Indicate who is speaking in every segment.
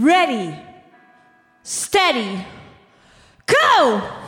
Speaker 1: ready, steady, go!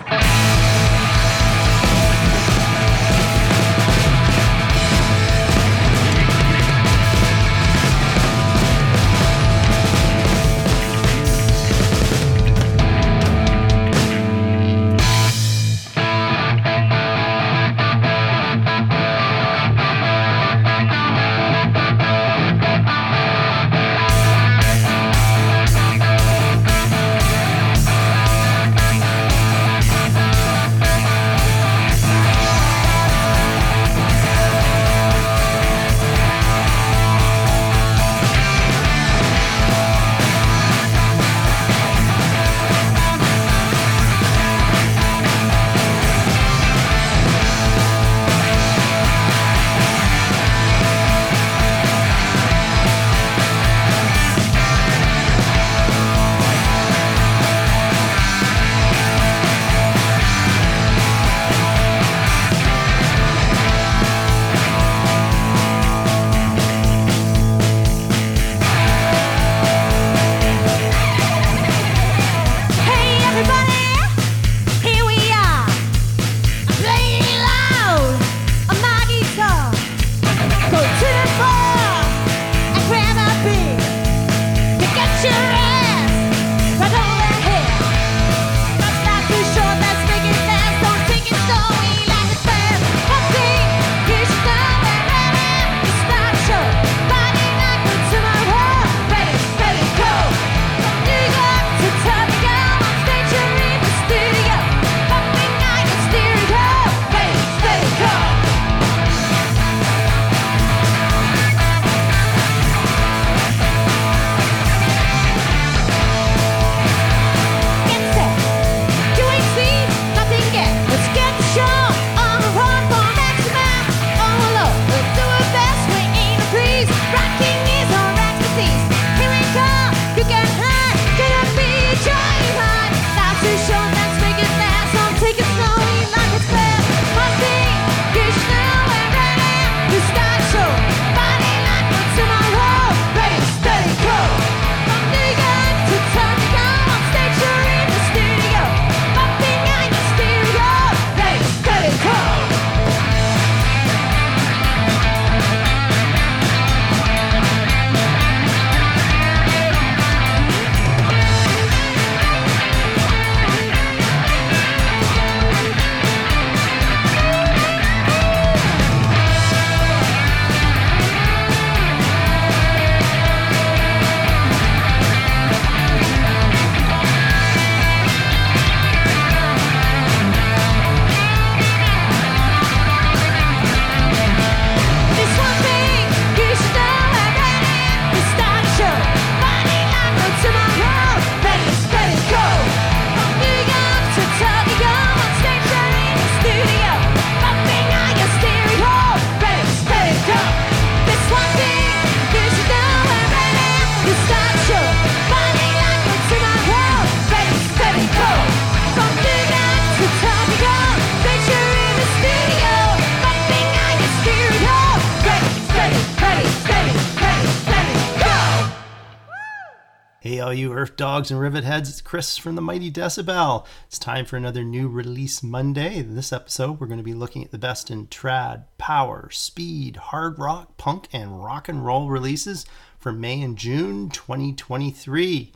Speaker 2: Dogs and rivet heads. It's Chris from the Mighty Decibel. It's time for another new release Monday. In this episode, we're going to be looking at the best in trad, power, speed, hard rock, punk, and rock and roll releases for May and June 2023.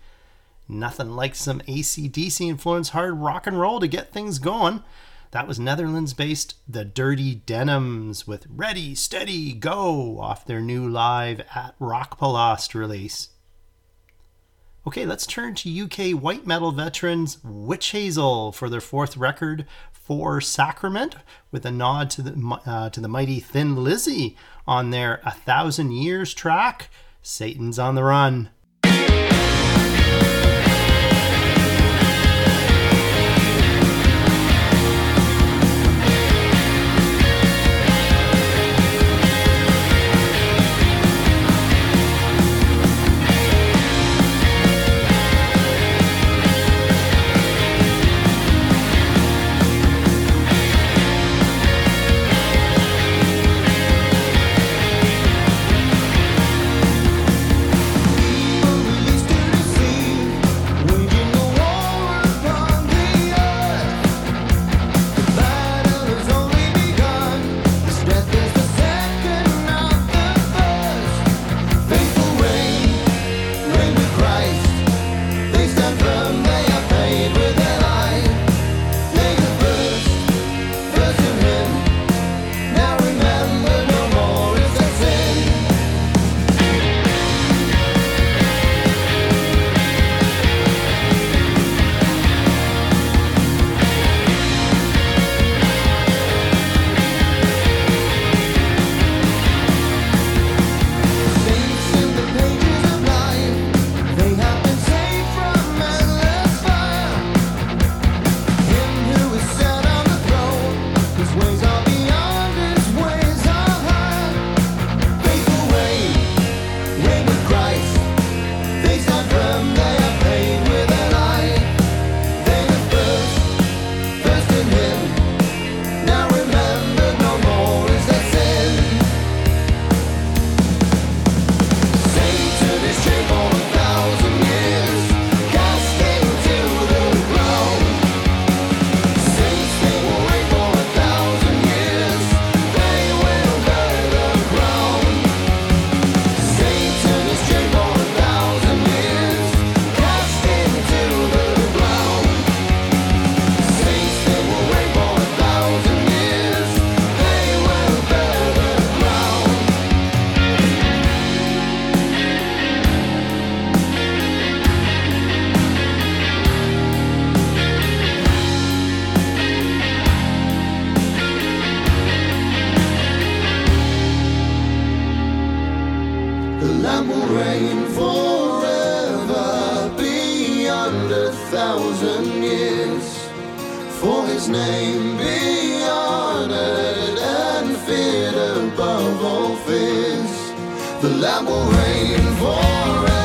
Speaker 2: Nothing like some ACDC influence, hard rock and roll to get things going. That was Netherlands based The Dirty Denims with Ready, Steady, Go off their new live at Rockpalast release. Okay, let's turn to UK white metal veterans Wytch Hazel for their fourth record for Sacrament, with a nod to the uh, to the mighty Thin Lizzy on their A Thousand Years track, Satan's on the Run.
Speaker 3: The Lamb will reign forever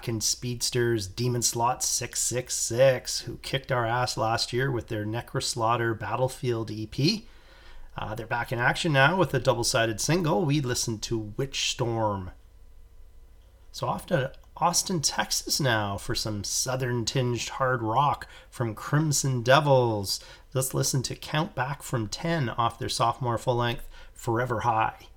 Speaker 2: Blackened Speedsters Demonslaught 666, who kicked our ass last year with their Necroslaughter Battlefield EP. Uh, they're back in action now with a double sided single. We listened to Witchstorm. So off to Austin, Texas now for some southern tinged hard rock from Crimson Devils. Let's listen to Count Back from 10 off their sophomore full length Forever High.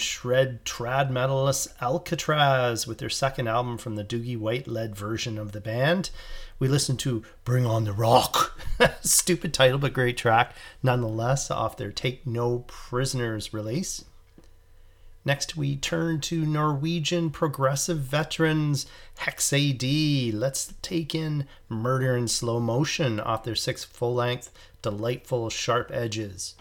Speaker 2: Shred trad metalist Alcatrazz with their second album from the Doogie White led version of the band. We listened to Bring On the Rawk. Stupid title, but great track nonetheless, off their Take No Prisoners release. Next, we turn to Norwegian progressive veterans Hex AD. Let's take in Murder in Slow Motion off their sixth full length, Delightful Sharp Edges.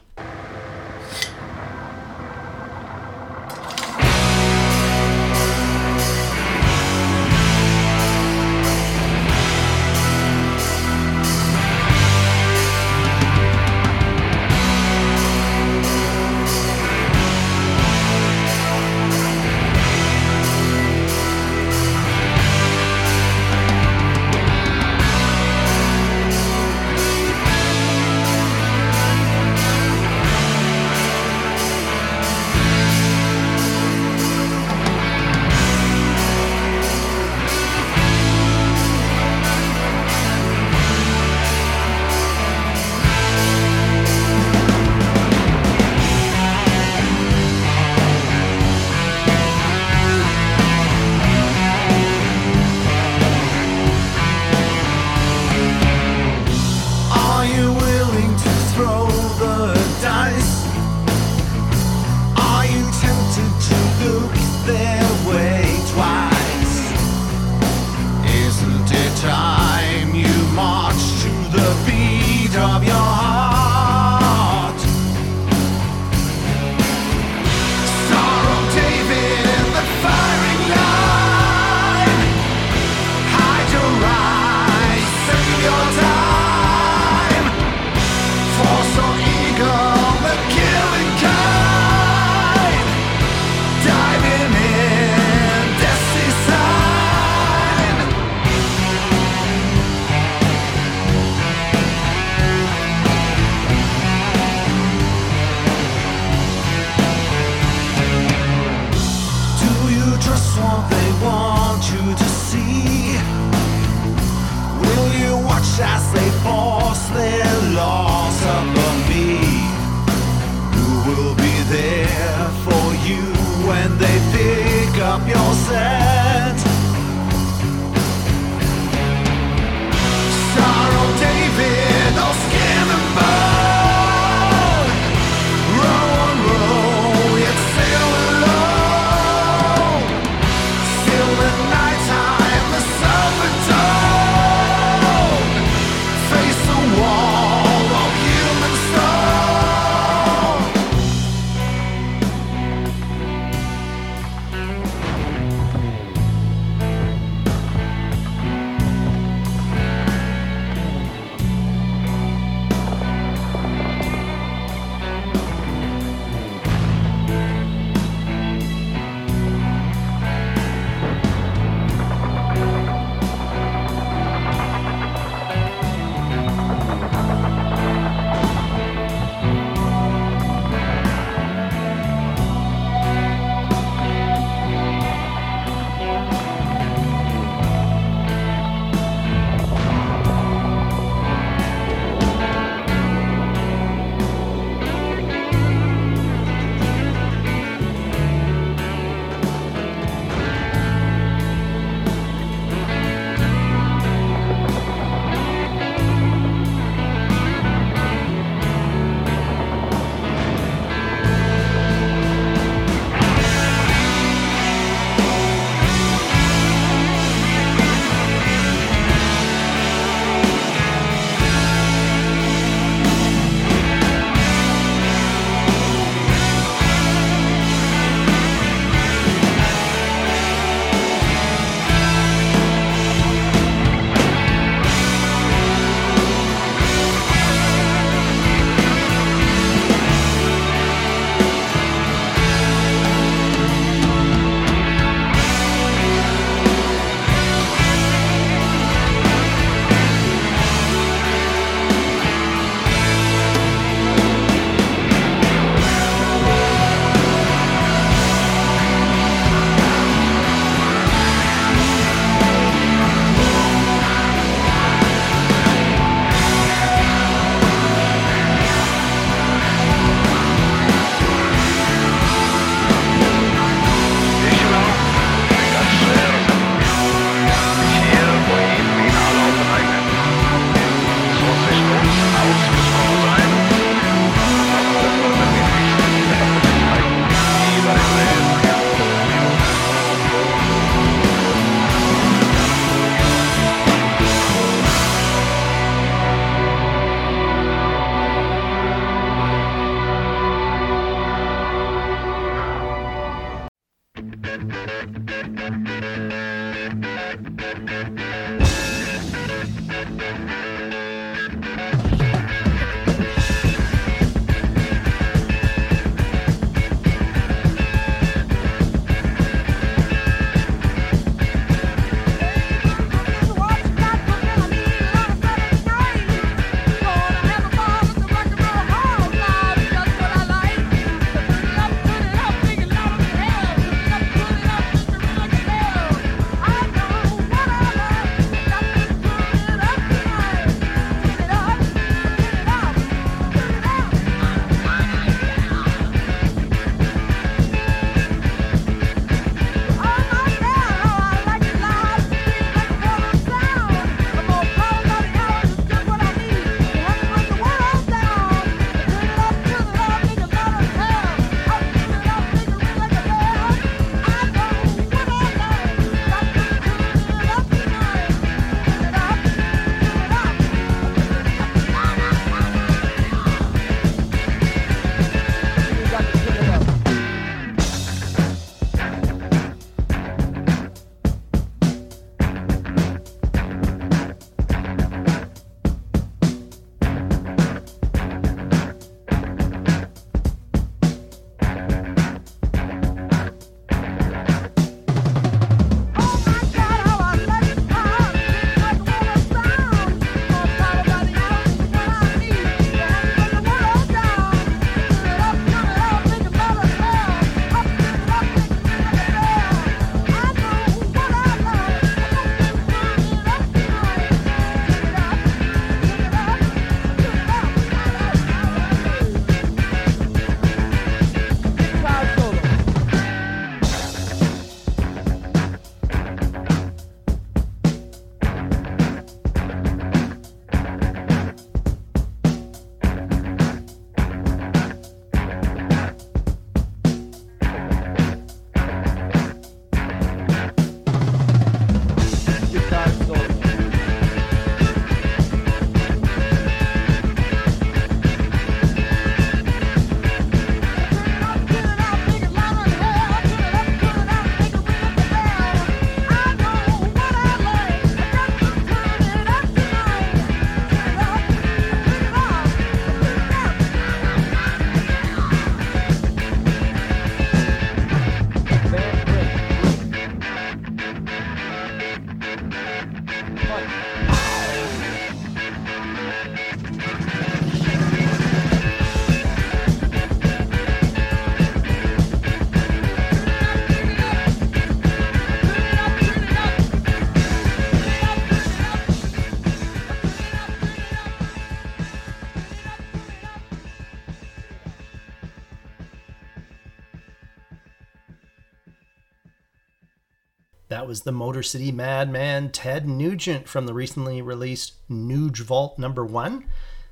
Speaker 2: That was the Motor City Madman Ted Nugent from the recently released Nuge Vault number one.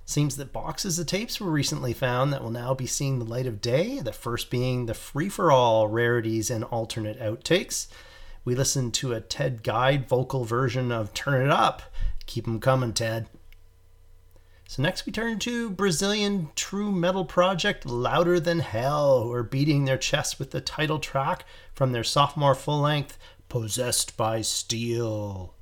Speaker 2: Seems that boxes of tapes were recently found that will now be seeing the light of day, the first being the free for all rarities and alternate outtakes. We listened to a Ted Guide vocal version of Turn It Up. Keep 'em coming, Ted. So next we turn to Brazilian true metal project Louder Than Hell, who are beating their chest with the title track from their sophomore full length, Possessed by Steel.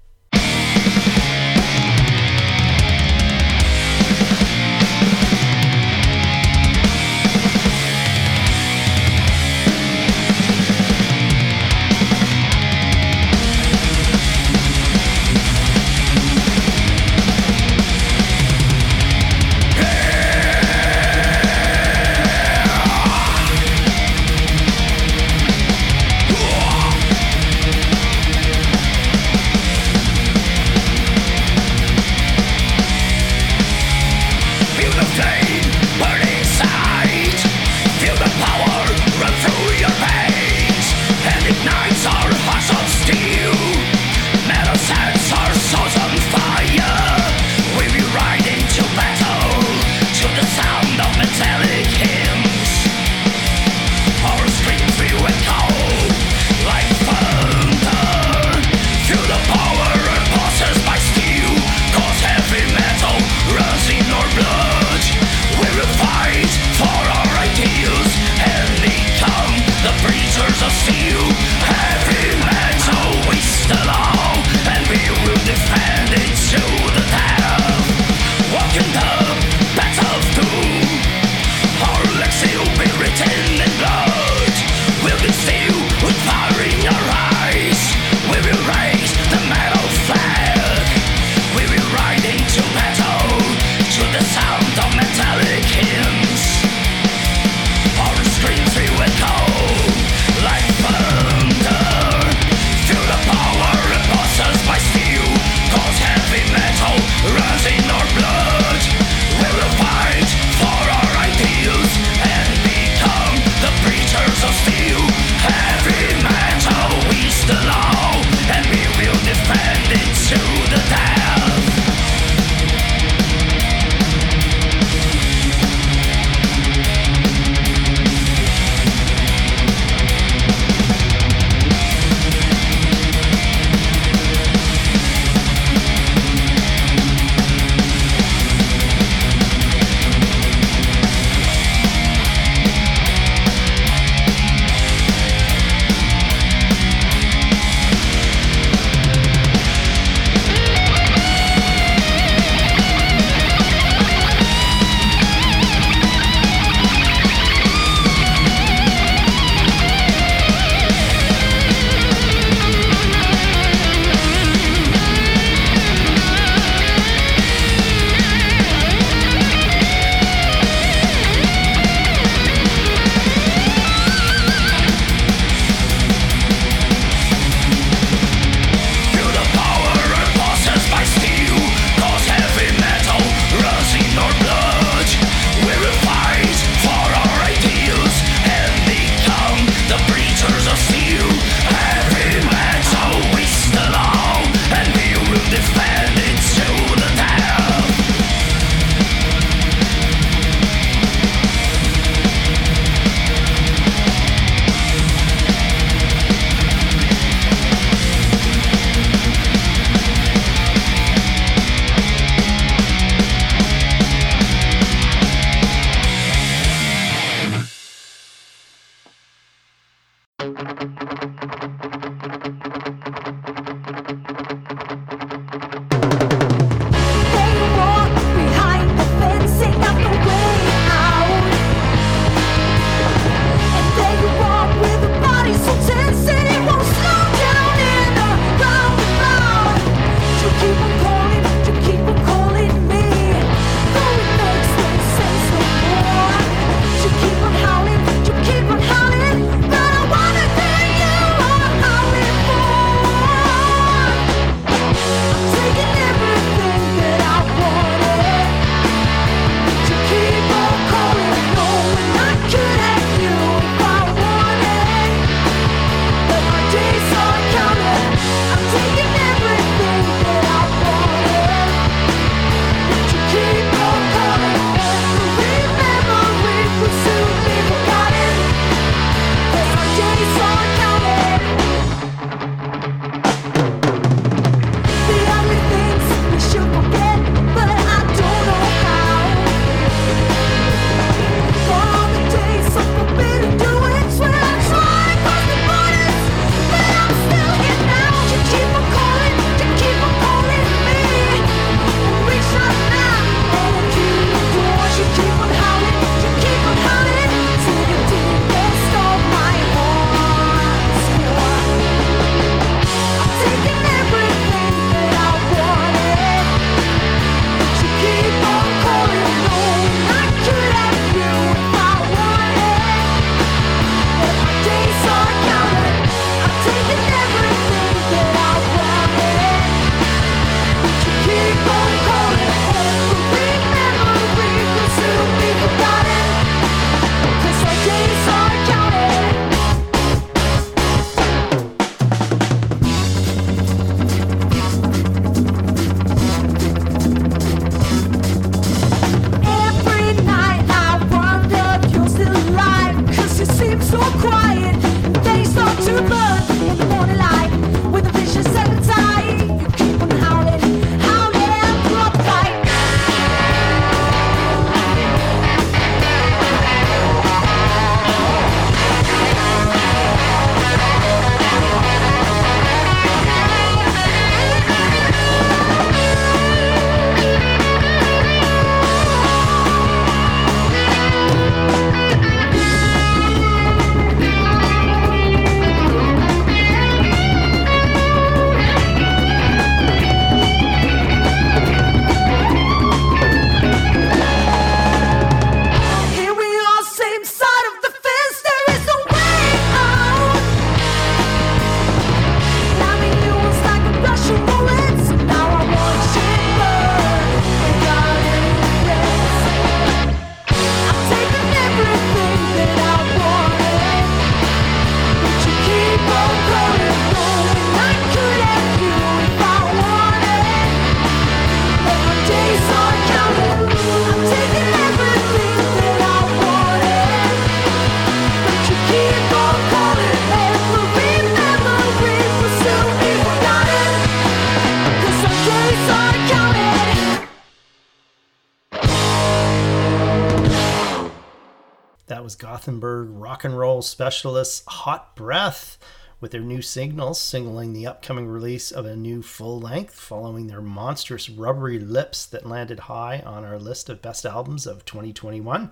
Speaker 2: Specialists Hot Breath with their new singles, signaling the upcoming release of a new full length following their monstrous rubbery lips that landed high on our list of best albums of 2021.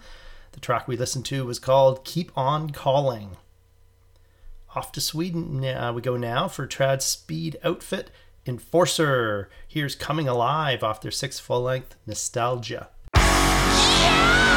Speaker 2: The track we listened to was called Keep On Calling. Off to Sweden uh, we go now for trad speed outfit Enforcer. Here's Coming Alive off their sixth full length Nostalgia.
Speaker 4: I'm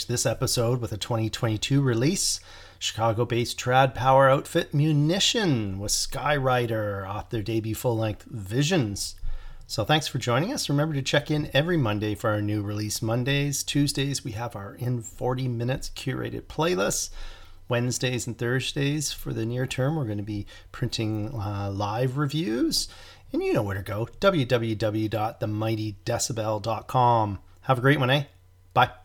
Speaker 2: finished this episode with a 2022 release Chicago based trad power outfit Munition with Skydiver off their debut full length Visions. So thanks for joining us. Remember to check in every Monday for our new release Mondays. Tuesdays, we have our in 40 minutes curated playlists. Wednesdays and Thursdays for the near term, we're going to be printing uh, live reviews. And you know where to go www.themightydecibel.com. Have a great one, eh? Bye.